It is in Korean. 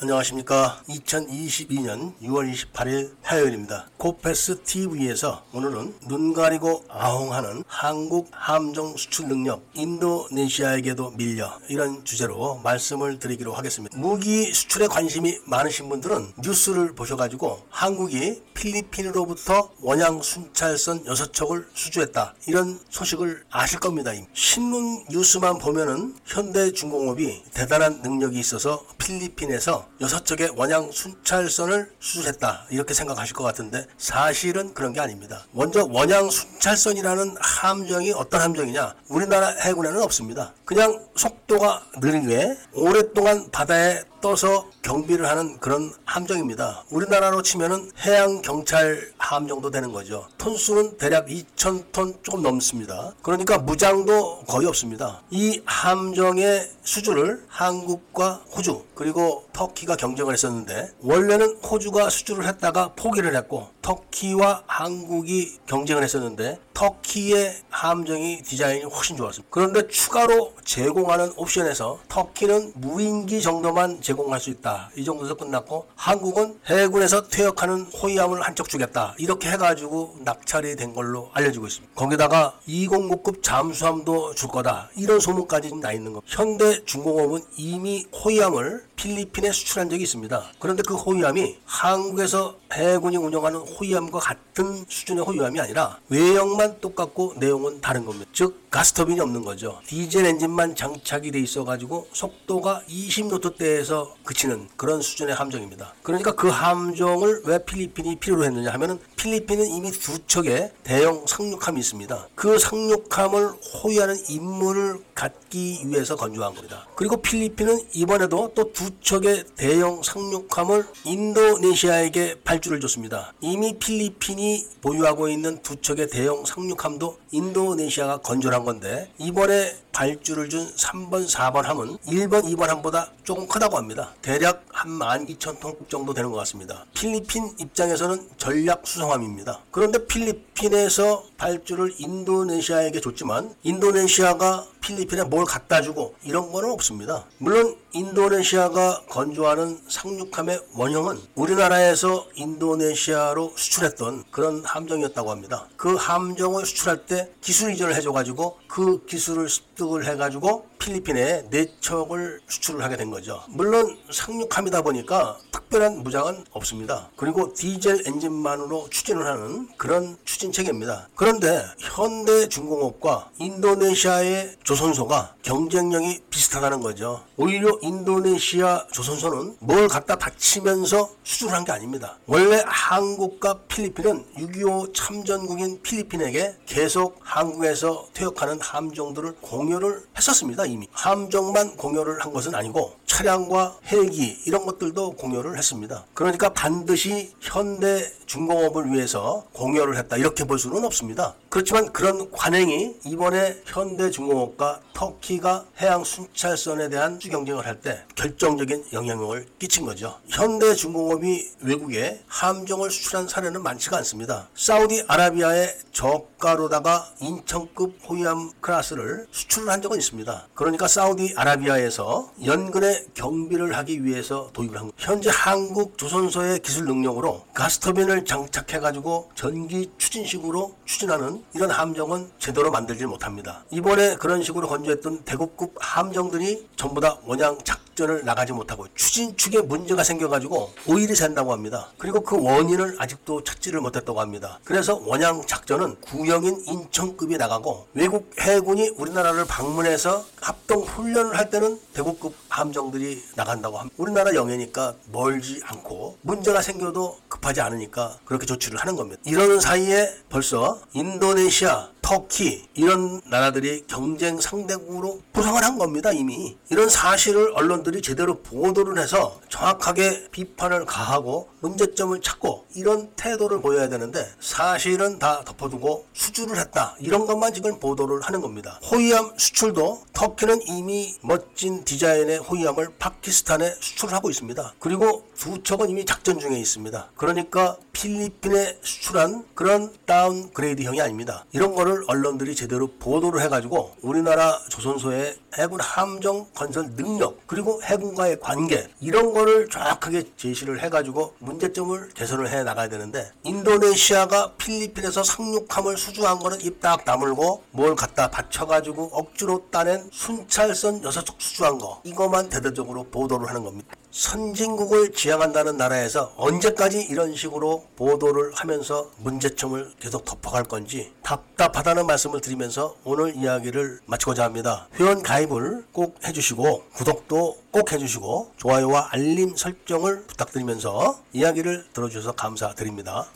안녕하십니까. 2022년 6월 28일 화요일입니다. 코페스 TV에서 오늘은 눈 가리고 아웅하는 한국 함정 수출 능력 인도네시아에게도 밀려 이런 주제로 말씀을 드리기로 하겠습니다. 무기 수출에 관심이 많으신 분들은 뉴스를 보셔가지고 한국이 필리핀으로부터 원양 순찰선 6척을 수주했다. 이런 소식을 아실 겁니다. 신문 뉴스만 보면은 현대중공업이 대단한 능력이 있어서 필리핀에서 여섯 척의 원양 순찰선을 수술했다 이렇게 생각하실 것 같은데 사실은 그런 게 아닙니다. 먼저 원양 순찰선이라는 함정이 어떤 함정이냐? 우리나라 해군에는 없습니다. 그냥 속도가 느리게 오랫동안 바다에 떠서 경비를 하는 그런 함정입니다. 우리나라로 치면은 해양 경찰 함 정도 되는 거죠. 톤수는 대략 2,000톤 조금 넘습니다. 그러니까 무장도 거의 없습니다. 이 함정의 수주를 한국과 호주 그리고 터키가 경쟁을 했었는데 원래는 호주가 수주를 했다가 포기를 했고 터키와 한국이 경쟁을 했었는데 터키의 함정이 디자인이 훨씬 좋았습니다. 그런데 추가로 제공하는 옵션에서 터키는 무인기 정도만 제공할 수 있다. 이 정도에서 끝났고 한국은 해군에서 퇴역하는 호위함을 한쪽 주겠다. 이렇게 해가지고 낙찰이 된 걸로 알려지고 있습니다. 거기다가 209급 잠수함도 줄 거다. 이런 소문까지 나 있는 거. 현대 중공업은 이미 호위함을 필리핀에 수출한 적이 있습니다. 그런데 그 호위함이 한국에서 해군이 운영하는 호위함과 같은 수준의 호위함이 아니라 외형만 똑같고 내용은 다른 겁니다. 즉 가스터빈이 없는 거죠. 디젤 엔진만 장착이 돼 있어 가지고 속도가 20노트대에서 그치는 그런 수준의 함정입니다. 그러니까 그 함정을 왜 필리핀이 필요로 했느냐 하면은 필리핀은 이미 두 척의 대형 상륙함이 있습니다. 그 상륙함을 호위하는 임무를 갖기 위해서 건조한 겁니다. 그리고 필리핀은 이번에도 또 두 척의 대형 상륙함을 인도네시아에게 발주를 줬습니다. 이미 필리핀이 보유하고 있는 두 척의 대형 상륙함 도 인도네시아가 건조한 건데 이번에 발주를 준 3번, 4번 함은 1번, 2번 함보다 조금 크다고 합니다. 대략 한 12,000톤 정도 되는 것 같습니다. 필리핀 입장에서는 전략 수송함입니다. 그런데 필리핀에서 발주를 인도네시아에게 줬지만 인도네시아가 필리핀에 뭘 갖다 주고 이런 거는 없습니다. 물론 인도네시아가 건조하는 상륙함의 원형은 우리나라에서 인도네시아로 수출했던 그런 함정이었다고 합니다. 그 함정을 수출할 때 기술 이전을 해줘가지고 그 기술을 습득 을 해가지고 필리핀에 내척을 수출을 하게 된 거죠. 물론 상륙함이다 보니까 특별한 무장은 없습니다. 그리고 디젤 엔진만으로 추진을 하는 그런 추진 체계입니다. 그런데 현대 중공업과 인도네시아의 조선소가 경쟁력이 비슷하다는 거죠. 오히려 인도네시아 조선소는 뭘 갖다 바치면서 수주를 한게 아닙니다. 원래 한국과 필리핀은 6.25 참전국인 필리핀에게 계속 한국에서 퇴역하는 함정들을 공유를 했었습니다. 이미 함정만 공유를 한 것은 아니고 차량과 헬기 이런 것들도 공유를 했습니다. 그러니까 반드시 현대 중공업을 위해서 공유를 했다 이렇게 볼 수는 없습니다. 그렇지만 그런 관행이 이번에 현대 중공업과 터키가 해양 순찰선에 대한 수주 경쟁을 할 때 결정적인 영향력을 끼친 거죠. 현대 중공업이 외국에 함정을 수출한 사례는 많지가 않습니다. 사우디아라비아에 저가로다가 인천급 호위함 클래스를 수출을 한 적은 있습니다. 그러니까 사우디아라비아에서 연근해 경비를 하기 위해서 도입을 한 거예요. 현재 한국 조선소의 기술 능력으로 가스터빈을 장착해가지고 전기 추진식으로 추진하는 이런 함정은 제대로 만들지 못합니다. 이번에 그런 식으로 건조했던 대구급 함정들이 전부 다 원양 작전을 나가지 못하고 추진축에 문제가 생겨가지고 오일이 샌다고 합니다. 그리고 그 원인을 아직도 찾지를 못했다고 합니다. 그래서 원양 작전은 구형인 인천급이 나가고 외국 해군이 우리나라를 방문해서 합동 훈련을 할 때는 대구급 함정들이 나간다고 합니다. 우리나라 영해니까 멀지 않고 문제가 생겨도 급하지 않으니까 그렇게 조치를 하는 겁니다. 이러는 사이에 벌써 인도네시아, 터키 이런 나라들이 경쟁 상대국으로 구성을 한 겁니다 이미 이런 사실을 언론들이 제대로 보도를 해서 정확하게 비판을 가하고 문제점을 찾고 이런 태도를 보여야 되는데 사실은 다 덮어두고 수주를 했다 이런 것만 지금 보도를 하는 겁니다 호위함 수출도 터키는 이미 멋진 디자인의 호위함을 파키스탄에 수출을 하고 있습니다 그리고 수 척은 이미 작전 중에 있습니다. 그러니까 필리핀에 수출한 그런 downgrade형이 아닙니다. 이런 거를 언론들이 제대로 보도를 해가지고 우리나라 조선소의 해군 함정 건설 능력 그리고 해군과의 관계 이런 거를 정확하게 제시를 해가지고 문제점을 개선을 해 나가야 되는데 인도네시아가 필리핀에서 상륙함을 수주한 거는 입 딱 다물고 뭘 갖다 바쳐가지고 억지로 따낸 순찰선 여섯 척 수주한 거 이것만 대대적으로 보도를 하는 겁니다. 선진국을 지향한다는 나라에서 언제까지 이런 식으로 보도를 하면서 문제점을 계속 덮어갈 건지 답답하다는 말씀을 드리면서 오늘 이야기를 마치고자 합니다. 회원 가입을 꼭 해주시고 구독도 꼭 해주시고 좋아요와 알림 설정을 부탁드리면서 이야기를 들어주셔서 감사드립니다.